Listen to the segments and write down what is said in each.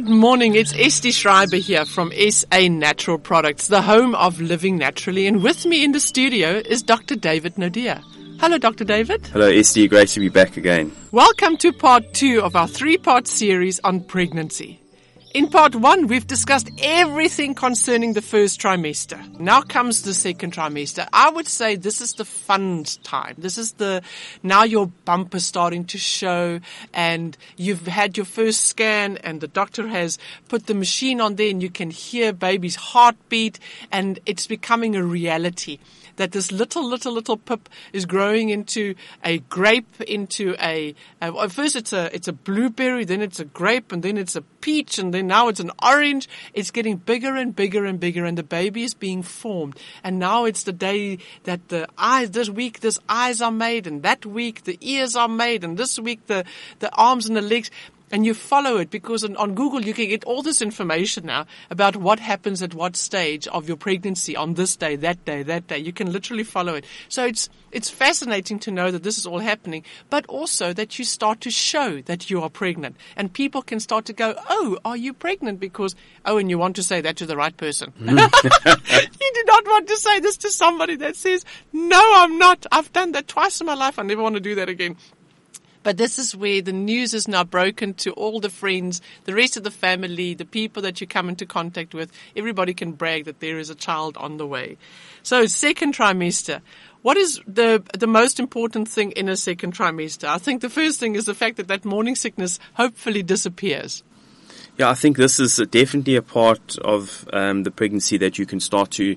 Good morning. It's Esti Schreiber here from SA Natural Products, the home of living naturally. And with me in the studio is Dr. David Nadia. Hello, Dr. David. Hello, Esty. Great to be back again. Welcome to part two of our three part series on pregnancy. In part one, we've discussed everything concerning the first trimester. Now comes the second trimester. I would say this is the fun time. This is the, now your bump is starting to show and you've had your first scan and the doctor has put the machine on there and you can hear baby's heartbeat and it's becoming a reality that this little, little, little pip is growing into a grape, into a, uh, first it's a, it's a blueberry, then it's a grape, and then it's a peach, and then now it's an orange. It's getting bigger and bigger and bigger, and the baby is being formed. And now it's the day that the eyes, this week, this eyes are made, and that week the ears are made, and this week the, the arms and the legs and you follow it because on, on, Google you can get all this information now about what happens at what stage of your pregnancy on this day, that day, that day. You can literally follow it. So it's it's fascinating to know that this is all happening, but also that you start to show that you are pregnant, and people can start to go, "Oh, are you pregnant?" Because oh, and you want to say that to the right person. you do not want to say this to somebody that says, "No, I'm not. I've done that twice in my life. I never want to do that again." But this is where the news is now broken to all the friends, the rest of the family, the people that you come into contact with. Everybody can brag that there is a child on the way. So second trimester. What is the the most important thing in a second trimester? I think the first thing is the fact that that morning sickness hopefully disappears. Yeah, I think this is definitely a part of um, the pregnancy that you can start to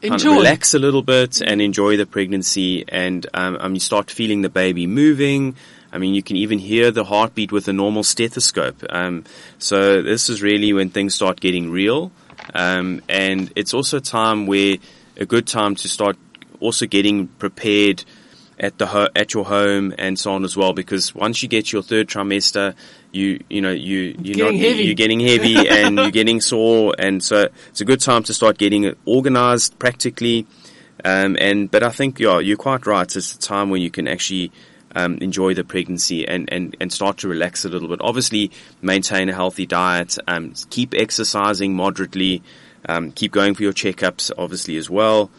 kind of relax a little bit and enjoy the pregnancy, and um, um, you start feeling the baby moving. I mean, you can even hear the heartbeat with a normal stethoscope. Um, so this is really when things start getting real. Um, and it's also a time where a good time to start also getting prepared at the ho- at your home and so on as well. Because once you get your third trimester, you you know you you're getting not heavy. you're getting heavy and you're getting sore, and so it's a good time to start getting it organized practically. Um, and but I think yeah, you're quite right. It's a time when you can actually um, enjoy the pregnancy and, and, and start to relax a little bit. Obviously, maintain a healthy diet, um, keep exercising moderately, um, keep going for your checkups, obviously, as well.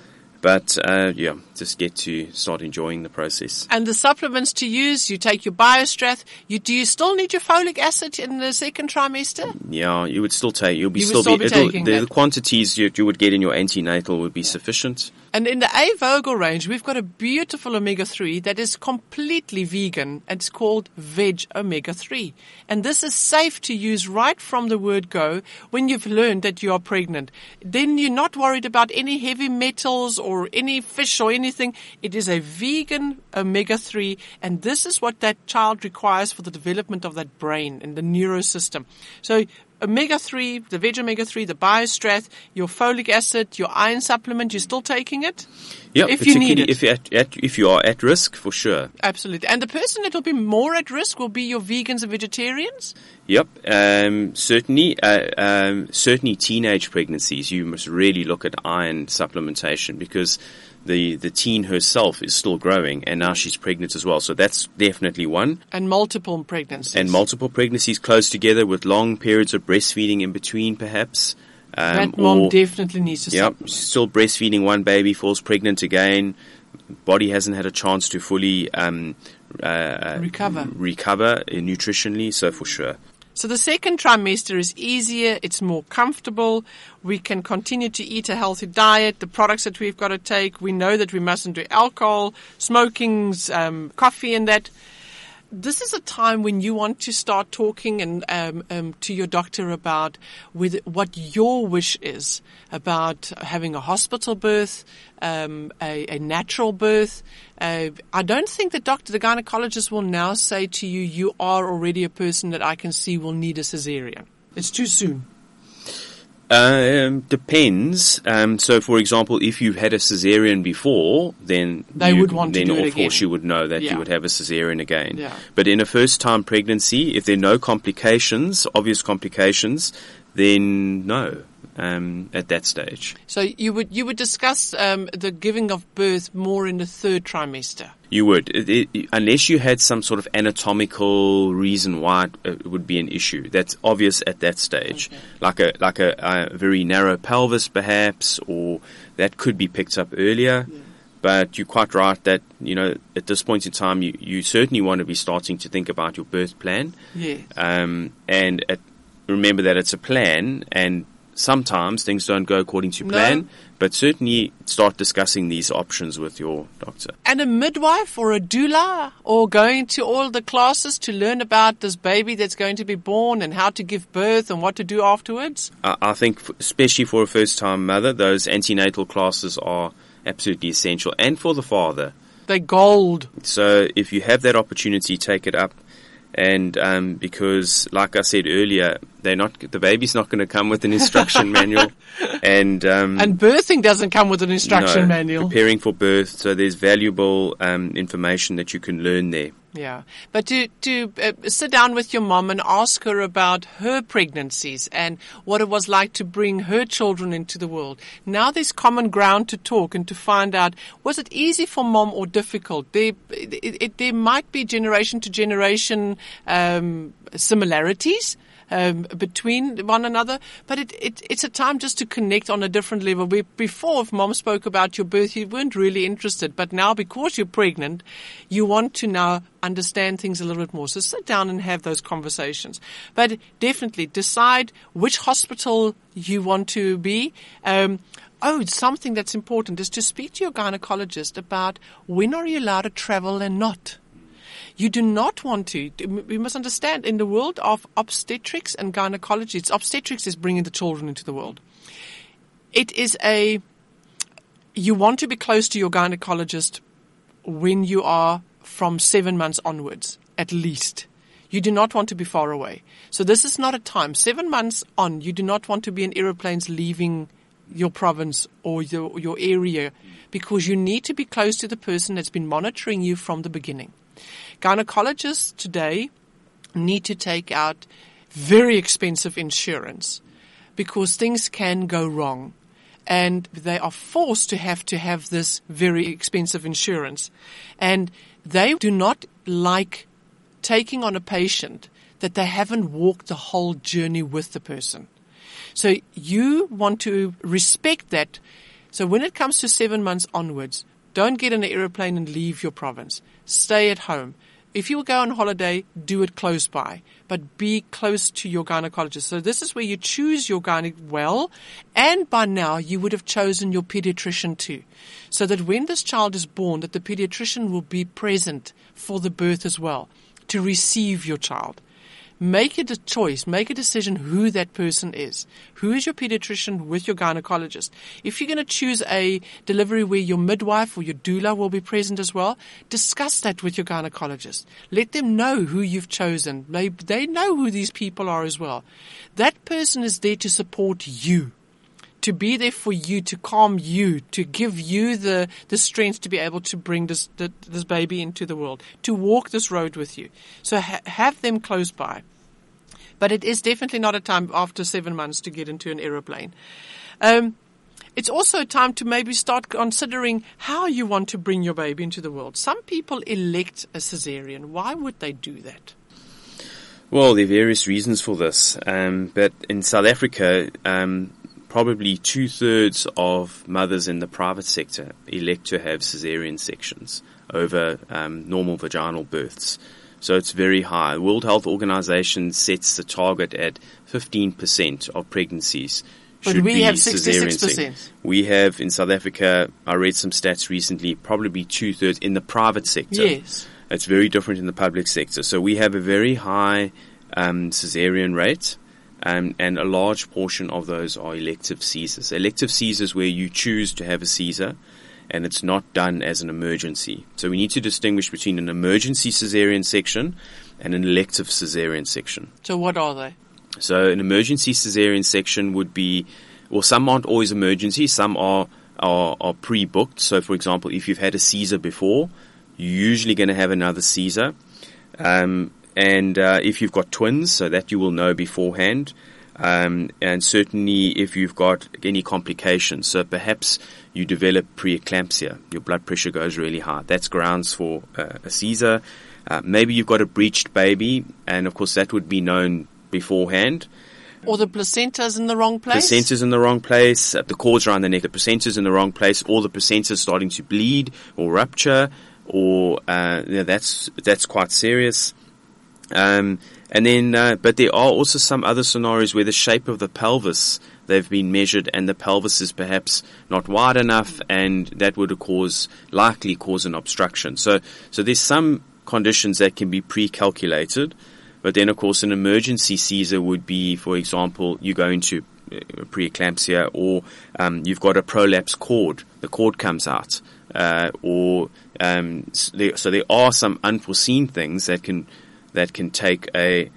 But uh, yeah, just get to start enjoying the process. And the supplements to use, you take your BioStrath. You do you still need your folic acid in the second trimester? Yeah, you would still take. You'll be You still, still be, be the, that. quantities you, you would get in your antenatal would be sufficient. And in the A Vogel range, we've got a beautiful omega 3 that is completely vegan. It's called Veg Omega 3. And this is safe to use right from the word go when you've learned that you are pregnant. Then you're not worried about any heavy metals or any fish or anything. It is a vegan omega 3. And this is what that child requires for the development of that brain and the neurosystem. So omega 3, the veg omega 3, the biostrath, your folic acid, your iron supplement, you're still taking it? Yeah, If you need it. if you're at, at, if you are at risk, for sure. Absolutely. And the person that will be more at risk will be your vegans and vegetarians? Yep, um, certainly. Uh, um, certainly, teenage pregnancies, you must really look at iron supplementation because the the teen herself is still growing, and now she's pregnant as well. So that's definitely one. And multiple pregnancies. And multiple pregnancies close together with long periods of breastfeeding in between, perhaps. Um, that mom or- definitely needs to Yep, still breastfeeding one baby, falls pregnant again. Body hasn't had a chance to fully um, uh, Recover. recover uh, nutritionally, so for sure. So the second trimester is easier, it's more comfortable. We can continue to eat a healthy diet. The products that we've got to take, we know that we mustn't do alcohol, smokings, um, coffee, and that. This is a time when you want to start talking and um, um, to your doctor about with what your wish is about having a hospital birth, um, a, a natural birth. Uh, I don't think the doctor, the gynecologist, will now say to you, "You are already a person that I can see will need a cesarean." It's too soon. Um, depends. Um, so, for example, if you've had a cesarean before, then They you- would want to then do it of again. course you would know that Yeah. you would have a cesarean again. Yeah. But in a first-time pregnancy, if there are no complications, obvious complications, then no. um, at that stage. So you would you would discuss um, the giving of birth more in the third trimester. You would, it, it, unless you had some sort of anatomical reason why it, would be an issue. That's obvious at that stage, okay. like a like a, a, very narrow pelvis, perhaps, or that could be picked up earlier. Yeah. But you're quite right that you know at this point in time, you, you certainly want to be starting to think about your birth plan. Yeah. Um, and at, remember that it's a plan, and sometimes things don't go according to plan, no. But certainly start discussing these options with your doctor. And a midwife or a doula or going to all the classes to learn about this baby that's going to be born and how to give birth and what to do afterwards? I, I think, especially for a first time mother, those antenatal classes are absolutely essential and for the father. They're gold. So if you have that opportunity, take it up and um, because, like I said earlier, they're not the baby's not going to come with an instruction manual, and um, and birthing doesn't come with an instruction no, manual. Preparing for birth, so there's valuable um, information that you can learn there. Yeah, but to to uh, sit down with your mom and ask her about her pregnancies and what it was like to bring her children into the world. Now there's common ground to talk and to find out was it easy for mom or difficult. There, it, it, there might be generation to generation um, similarities um, between one another. But it, it, it's a time just to connect on a different level. We, before, if mom spoke about your birth, you weren't really interested. But now, because you're pregnant, you want to now understand things a little bit more. So sit down and have those conversations. But definitely decide which hospital you want to be. Um, Oh, something that's important is to speak to your gynecologist about when are you allowed to travel and not. You do not want to. We must understand in the world of obstetrics and gynecology, it's obstetrics is bringing the children into the world. It is a, you want to be close to your gynecologist when you are from seven months onwards, at least. You do not want to be far away. So this is not a time. Seven months on, you do not want to be in aeroplanes leaving your province or your, your area because you need to be close to the person that's been monitoring you from the beginning. Gynecologists today need to take out very expensive insurance because things can go wrong and they are forced to have to have this very expensive insurance. And they do not like taking on a patient that they haven't walked the whole journey with the person. So you want to respect that. So when it comes to seven months onwards, don't get in an aeroplane and leave your province. Stay at home. If you will go on holiday, do it close by, but be close to your gynecologist. So this is where you choose your gynae well, and by now you would have chosen your pediatrician too. So that when this child is born, that the pediatrician will be present for the birth as well, to receive your child make it a choice, make a decision who that person is. Who is your pediatrician with your gynecologist? If you're going to choose a delivery where your midwife or your doula will be present as well, discuss that with your gynecologist. Let them know who you've chosen. They, they know who these people are as well. That person is there to support you to be there for you, to calm you, to give you the, the strength to be able to bring this, the, this baby into the world, to walk this road with you. So ha- have them close by. But it is definitely not a time after seven months to get into an aeroplane. Um, it's also a time to maybe start considering how you want to bring your baby into the world. Some people elect a cesarean. Why would they do that? Well, there are various reasons for this. Um, but in South Africa, um, probably two thirds of mothers in the private sector elect to have cesarean sections over um, normal vaginal births. So it's very high. World Health Organization sets the target at 15% of pregnancies but we have 66%. We have in South Africa, I read some stats recently, probably two thirds in the private sector. Yes. It's very different in the public sector. So we have a very high um, cesarean rate um, and a large portion of those are elective Caesars. Elective Caesars where you choose to have a Caesar and it's not done as an emergency. So we need to distinguish between an emergency cesarean section and an elective cesarean section. So what are they? So an emergency cesarean section would be, well, some aren't always emergency, some are are, are pre-booked. So, for example, if you've had a Caesar before, you're usually going to have another Caesar. Um, and uh, if you've got twins, so that you will know beforehand, Um, and certainly if you've got any complications, so perhaps you develop preeclampsia, your blood pressure goes really high. That's grounds for uh, a Caesar. Uh, maybe you've got a breached baby, and of course that would be known beforehand. Or the placenta's in the wrong place. Placenta's in the wrong place. Uh, the cords around the neck. The placenta's in the wrong place. Or the placenta's starting to bleed or rupture. Or uh, yeah, that's that's quite serious. Um, and then, uh, but there are also some other scenarios where the shape of the pelvis they've been measured and the pelvis is perhaps not wide enough, and that would cause likely cause an obstruction. So, so there's some conditions that can be pre-calculated. But then, of course, an emergency Caesar would be, for example, you go into uh, preeclampsia or um, you've got a prolapse cord, the cord comes out. Uh, or um, so there are some unforeseen things that can that can take a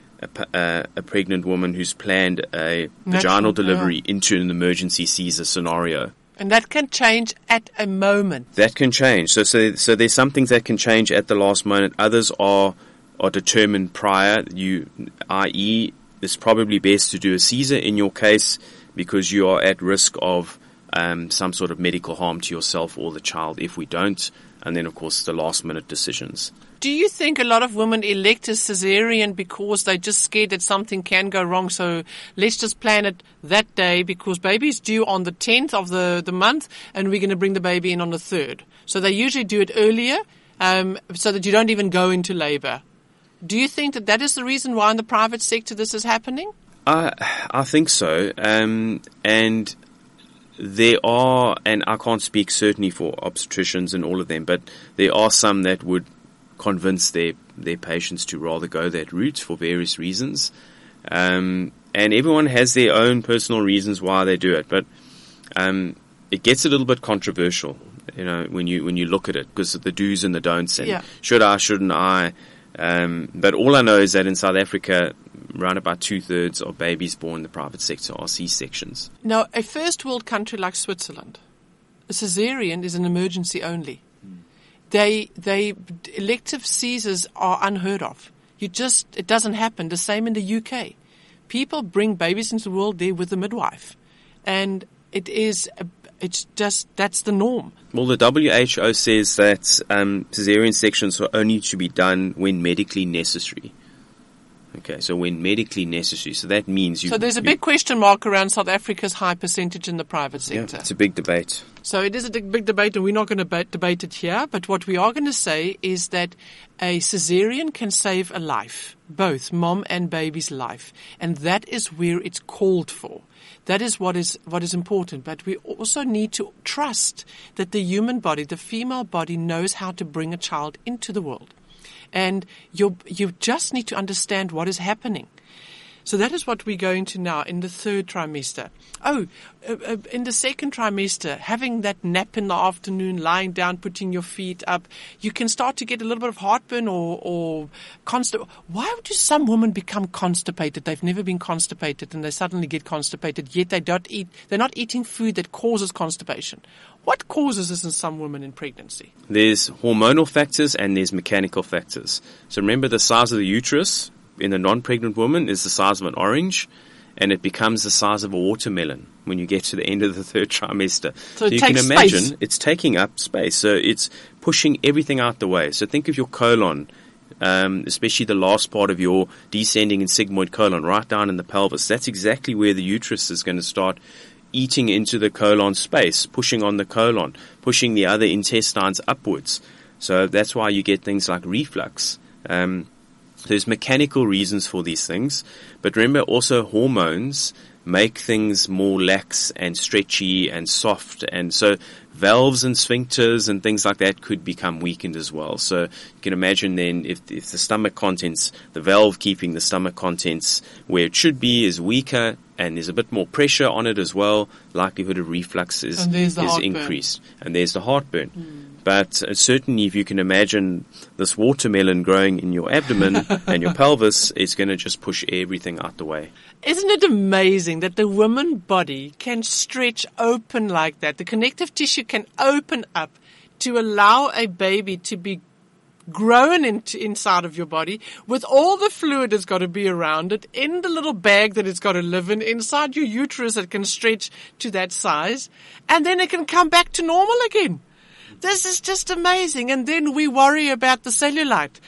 a, a pregnant woman who's planned a Natural, vaginal delivery yeah. into an emergency Caesar scenario. And that can change at a moment. That can change. So, so, so there's some things that can change at the last moment. Others are are determined prior. You, i.e., it's probably best to do a Caesar in your case because you are at risk of um, some sort of medical harm to yourself or the child if we don't. And then, of course, the last minute decisions. Do you think a lot of women elect a cesarean because they're just scared that something can go wrong? So let's just plan it that day because baby's due on the 10th of the, the month and we're going to bring the baby in on the 3rd. So they usually do it earlier um, so that you don't even go into labor. Do you think that that is the reason why in the private sector this is happening? I I think so, um, and there are, and I can't speak certainly for obstetricians and all of them, but there are some that would convince their their patients to rather go that route for various reasons, um, and everyone has their own personal reasons why they do it, but um, it gets a little bit controversial, you know, when you when you look at it because of the do's and the don'ts, and yeah. should I, shouldn't I? Um, but all I know is that in South Africa, around about two thirds of babies born in the private sector are C sections. Now, a first world country like Switzerland, a cesarean is an emergency only. They, they, elective Caesars are unheard of. You just, it doesn't happen. The same in the UK. People bring babies into the world there with a midwife. And it is it's just that's the norm. Well, the WHO says that um, cesarean sections are only to be done when medically necessary. Okay, so when medically necessary, so that means you. So there's a big question mark around South Africa's high percentage in the private sector. Yeah, it's a big debate. So it is a big debate, and we're not going to debate it here. But what we are going to say is that a cesarean can save a life, both mom and baby's life, and that is where it's called for. That is what is what is important. But we also need to trust that the human body, the female body, knows how to bring a child into the world, and you you just need to understand what is happening. So that is what we're going to now in the third trimester. Oh, uh, uh, in the second trimester, having that nap in the afternoon, lying down, putting your feet up, you can start to get a little bit of heartburn or, or. Why do some women become constipated? They've never been constipated and they suddenly get constipated, yet they don't eat, they're not eating food that causes constipation. What causes this in some women in pregnancy? There's hormonal factors and there's mechanical factors. So remember the size of the uterus in a non-pregnant woman is the size of an orange and it becomes the size of a watermelon when you get to the end of the third trimester. So, so you can imagine space. it's taking up space. So it's pushing everything out the way. So think of your colon, um, especially the last part of your descending and sigmoid colon, right down in the pelvis. That's exactly where the uterus is going to start eating into the colon space, pushing on the colon, pushing the other intestines upwards. So that's why you get things like reflux. Um, there's mechanical reasons for these things, but remember also hormones make things more lax and stretchy and soft and so valves and sphincters and things like that could become weakened as well. So you can imagine then if, if the stomach contents, the valve keeping the stomach contents where it should be is weaker and there's a bit more pressure on it as well, likelihood of reflux is, is increased. And there's the heartburn. Mm. But uh, certainly, if you can imagine this watermelon growing in your abdomen and your pelvis, it's going to just push everything out the way. Isn't it amazing that the woman body can stretch open like that? The connective tissue can open up to allow a baby to be grown into inside of your body with all the fluid that's got to be around it in the little bag that it's got to live in inside your uterus that can stretch to that size and then it can come back to normal again. This is just amazing. And then we worry about the cellulite.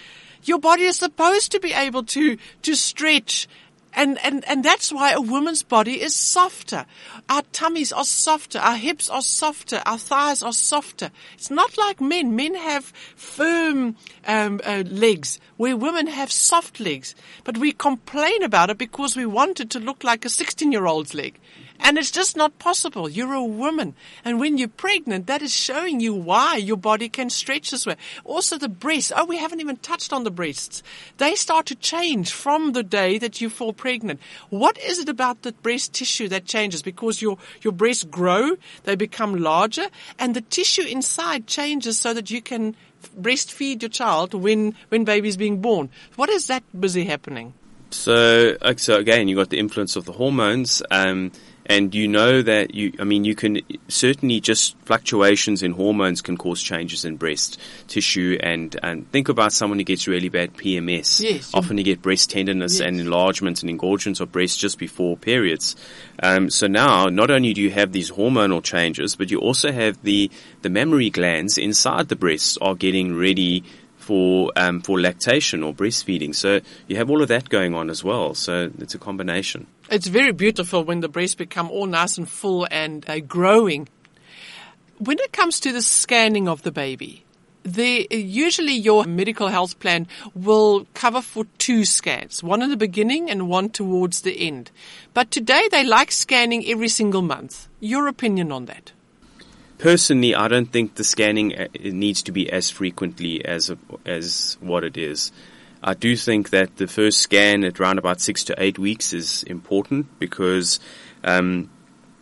Your body is supposed to be able to, to stretch and, and, and that's why a woman's body is softer. Our tummies are softer. Our hips are softer. Our thighs are softer. It's not like men. Men have firm um, uh, legs where women have soft legs. But we complain about it because we want it to look like a 16 year old's leg. And it's just not possible. You're a woman. And when you're pregnant, that is showing you why your body can stretch this way. Also the breasts. Oh, we haven't even touched on the breasts. They start to change from the day that you fall pregnant. What is it about the breast tissue that changes? Because your, your breasts grow, they become larger, and the tissue inside changes so that you can breastfeed your child when, when baby's being born. What is that busy happening? So, so again, you got the influence of the hormones. Um, and you know that you, I mean, you can certainly just fluctuations in hormones can cause changes in breast tissue. And, and think about someone who gets really bad PMS. Yes. Often you get breast tenderness yes. and enlargement and engorgement of breast just before periods. Um, so now, not only do you have these hormonal changes, but you also have the, the mammary glands inside the breasts are getting ready for um, for lactation or breastfeeding. So you have all of that going on as well. So it's a combination. It's very beautiful when the breasts become all nice and full and uh, growing. When it comes to the scanning of the baby, the, usually your medical health plan will cover for two scans, one in the beginning and one towards the end. But today they like scanning every single month. Your opinion on that? Personally, I don't think the scanning uh, needs to be as frequently as as what it is. I do think that the first scan at around about six to eight weeks is important because, um,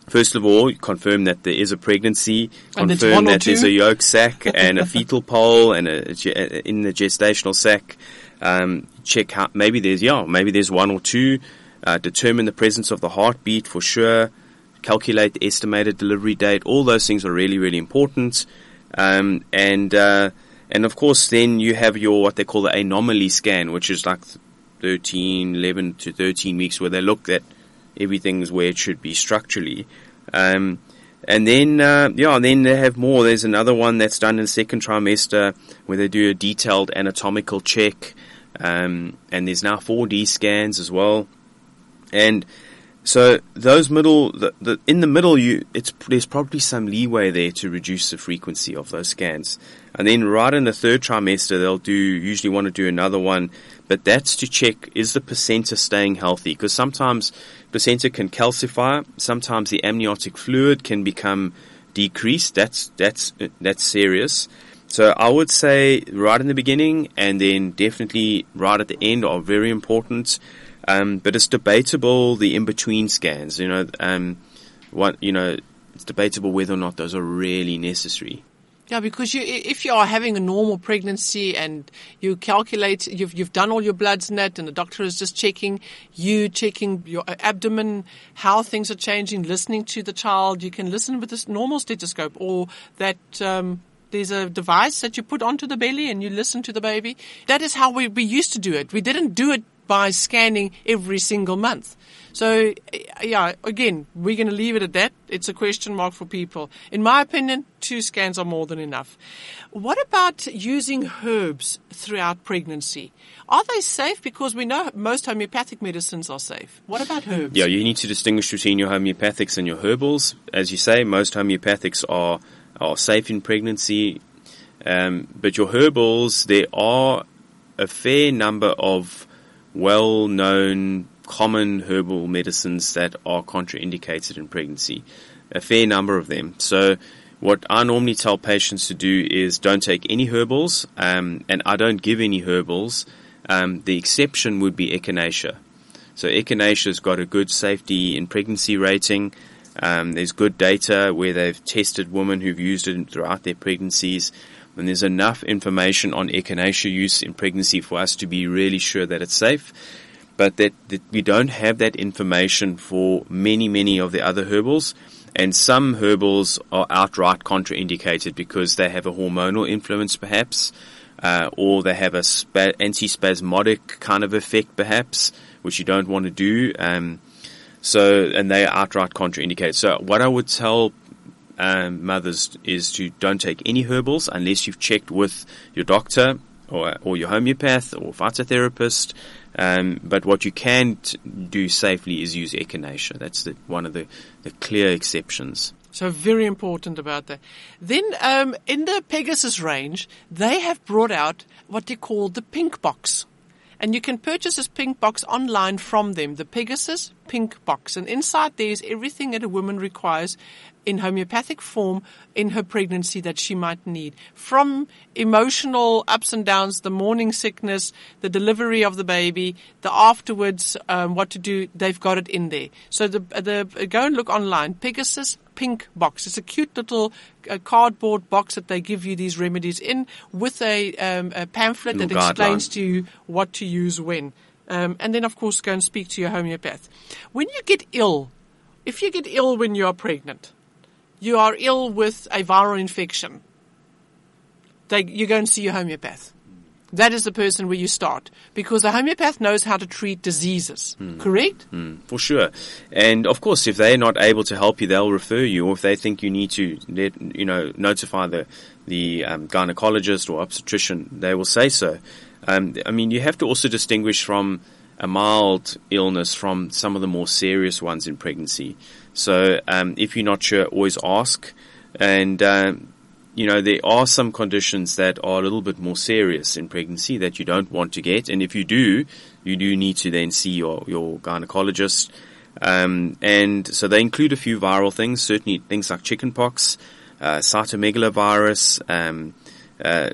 first of all, confirm that there is a pregnancy, confirm that there's a yolk sac and a fetal pole and a, a, in the gestational sac. Um, check how maybe there's yeah maybe there's one or two. Uh, determine the presence of the heartbeat for sure calculate the estimated delivery date. All those things are really, really important. Um, and uh, and of course, then you have your what they call the anomaly scan, which is like 13, 11 to 13 weeks, where they look at everything's where it should be structurally. Um, and then, uh, yeah, then they have more. There's another one that's done in the second trimester where they do a detailed anatomical check. Um, and there's now 4D scans as well. And so those middle, the, the, in the middle, you it's there's probably some leeway there to reduce the frequency of those scans, and then right in the third trimester, they'll do usually want to do another one, but that's to check is the placenta staying healthy because sometimes placenta can calcify, sometimes the amniotic fluid can become decreased. That's that's that's serious. So I would say right in the beginning and then definitely right at the end are very important. Um, but it's debatable the in between scans. You know, um, what you know, it's debatable whether or not those are really necessary. Yeah, because you, if you are having a normal pregnancy and you calculate, you've, you've done all your bloods and that, and the doctor is just checking you, checking your abdomen, how things are changing, listening to the child. You can listen with this normal stethoscope or that, um, there's a device that you put onto the belly and you listen to the baby. That is how we, we used to do it. We didn't do it by scanning every single month. So, yeah, again, we're going to leave it at that. It's a question mark for people. In my opinion, two scans are more than enough. What about using herbs throughout pregnancy? Are they safe? Because we know most homeopathic medicines are safe. What about herbs? Yeah, you need to distinguish between your homeopathics and your herbals. As you say, most homeopathics are, are safe in pregnancy. Um, but your herbals, there are a fair number of well known common herbal medicines that are contraindicated in pregnancy. A fair number of them. So, what I normally tell patients to do is don't take any herbals, um, and I don't give any herbals. Um, the exception would be echinacea. So, echinacea's got a good safety in pregnancy rating. Um, there's good data where they've tested women who've used it throughout their pregnancies and there's enough information on echinacea use in pregnancy for us to be really sure that it's safe. But that, that we don't have that information for many, many of the other herbals. And some herbals are outright contraindicated because they have a hormonal influence perhaps. uh, or they have a spa- antispasmodic kind of effect, perhaps, which you don't want to do. Um, so, and they are outright contraindicated. So, what I would tell um, mothers is to don't take any herbals unless you've checked with your doctor or, or your homeopath or phytotherapist. Um, but what you can t- do safely is use echinacea. That's the, one of the, the clear exceptions. So very important about that. Then um, in the Pegasus range, they have brought out what they call the pink box. And you can purchase this pink box online from them, the Pegasus Pink Box. And inside there is everything that a woman requires in homeopathic form in her pregnancy that she might need. From emotional ups and downs, the morning sickness, the delivery of the baby, the afterwards, um, what to do, they've got it in there. So the, the, go and look online. Pegasus pink box. It's a cute little uh, cardboard box that they give you these remedies in with a, um, a pamphlet little that explains to you what to use when. Um, and then, of course, go and speak to your homeopath. When you get ill, if you get ill when you are pregnant, you are ill with a viral infection, they, you go and see your homeopath. That is the person where you start because a homeopath knows how to treat diseases, mm. correct? Mm, for sure. And of course, if they're not able to help you, they'll refer you or if they think you need to, let, you know, notify the, the um, gynecologist or obstetrician, they will say so. Um, I mean, you have to also distinguish from a mild illness from some of the more serious ones in pregnancy. So, um, if you're not sure, always ask. And, um, you know, there are some conditions that are a little bit more serious in pregnancy that you don't want to get. And if you do, you do need to then see your, your gynecologist. Um, and so they include a few viral things, certainly things like chickenpox, uh, cytomegalovirus, um, uh,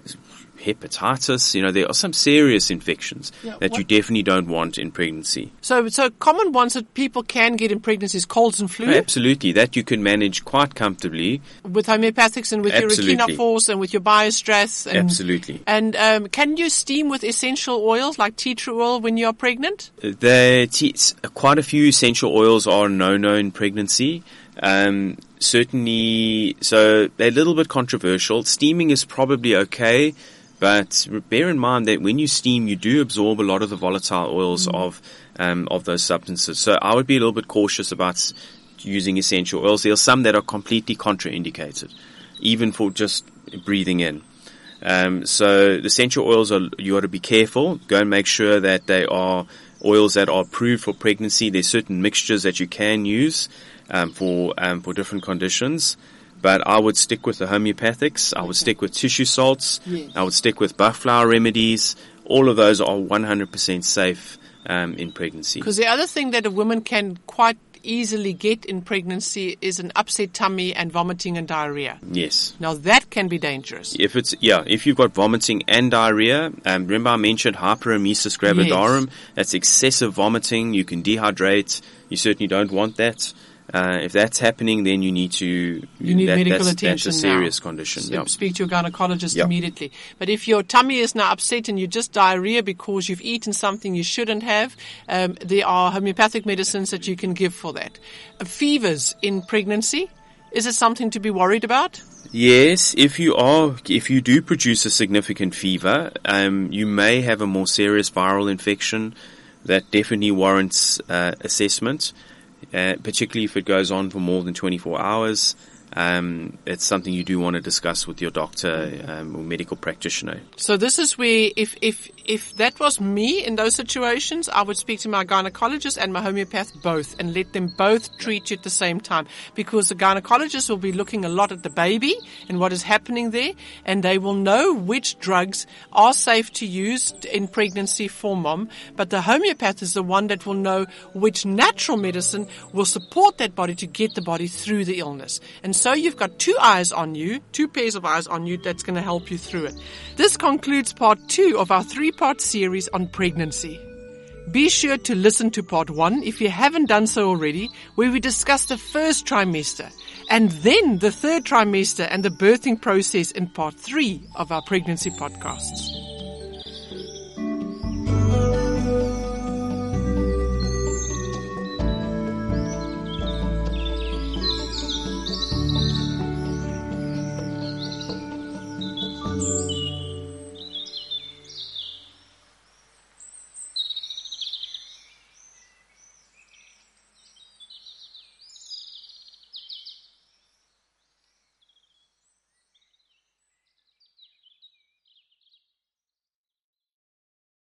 hepatitis. You know, there are some serious infections yeah, that what? you definitely don't want in pregnancy. So, so common ones that people can get in pregnancy is colds and flu. Absolutely, that you can manage quite comfortably with homeopathics and with Absolutely. your Echinaforce and with your Biostrath. And, Absolutely. And um, can you steam with essential oils like tea tree oil when you are pregnant? The tea, quite a few essential oils are no-no in pregnancy. Um, certainly, so they're a little bit controversial. Steaming is probably okay. But bear in mind that when you steam, you do absorb a lot of the volatile oils mm. of um, of those substances. So I would be a little bit cautious about using essential oils. There are some that are completely contraindicated, even for just breathing in. Um, so the essential oils are you got to be careful. Go and make sure that they are oils that are approved for pregnancy. There's certain mixtures that you can use um, for um, for different conditions but I would stick with the homeopathics. I would stick with tissue salts. Yes. I would stick with Bach flower remedies. All of those are 100% safe um, in pregnancy. Because the other thing that a woman can quite easily get in pregnancy is an upset tummy and vomiting and diarrhea. Yes. Now that can be dangerous. If it's yeah, if you've got vomiting and diarrhea, um, remember I mentioned hyperemesis gravidarum. Yes. That's excessive vomiting. You can dehydrate. You certainly don't want that. Uh, if that's happening, then you need to you need that, medical that's, attention. That's a serious now. condition. So yep. Speak to your gynecologist yep. immediately. But if your tummy is now upset and you just diarrhea because you've eaten something you shouldn't have, um, there are homeopathic medicines that you can give for that. Uh, fevers in pregnancy is it something to be worried about? Yes, if you are, if you do produce a significant fever, um, you may have a more serious viral infection that definitely warrants uh, assessment uh, particularly if it goes on for more than 24 hours um, it's something you do want to discuss with your doctor um, or medical practitioner. So this is where, if if if that was me in those situations, I would speak to my gynecologist and my homeopath both, and let them both treat you at the same time, because the gynecologist will be looking a lot at the baby and what is happening there, and they will know which drugs are safe to use in pregnancy for mom. But the homeopath is the one that will know which natural medicine will support that body to get the body through the illness, and so you've got two eyes on you, two pairs of eyes on you that's going to help you through it. This concludes part two of our three part series on pregnancy. Be sure to listen to part one if you haven't done so already, where we discuss the first trimester and then the third trimester and the birthing process in part three of our pregnancy podcasts.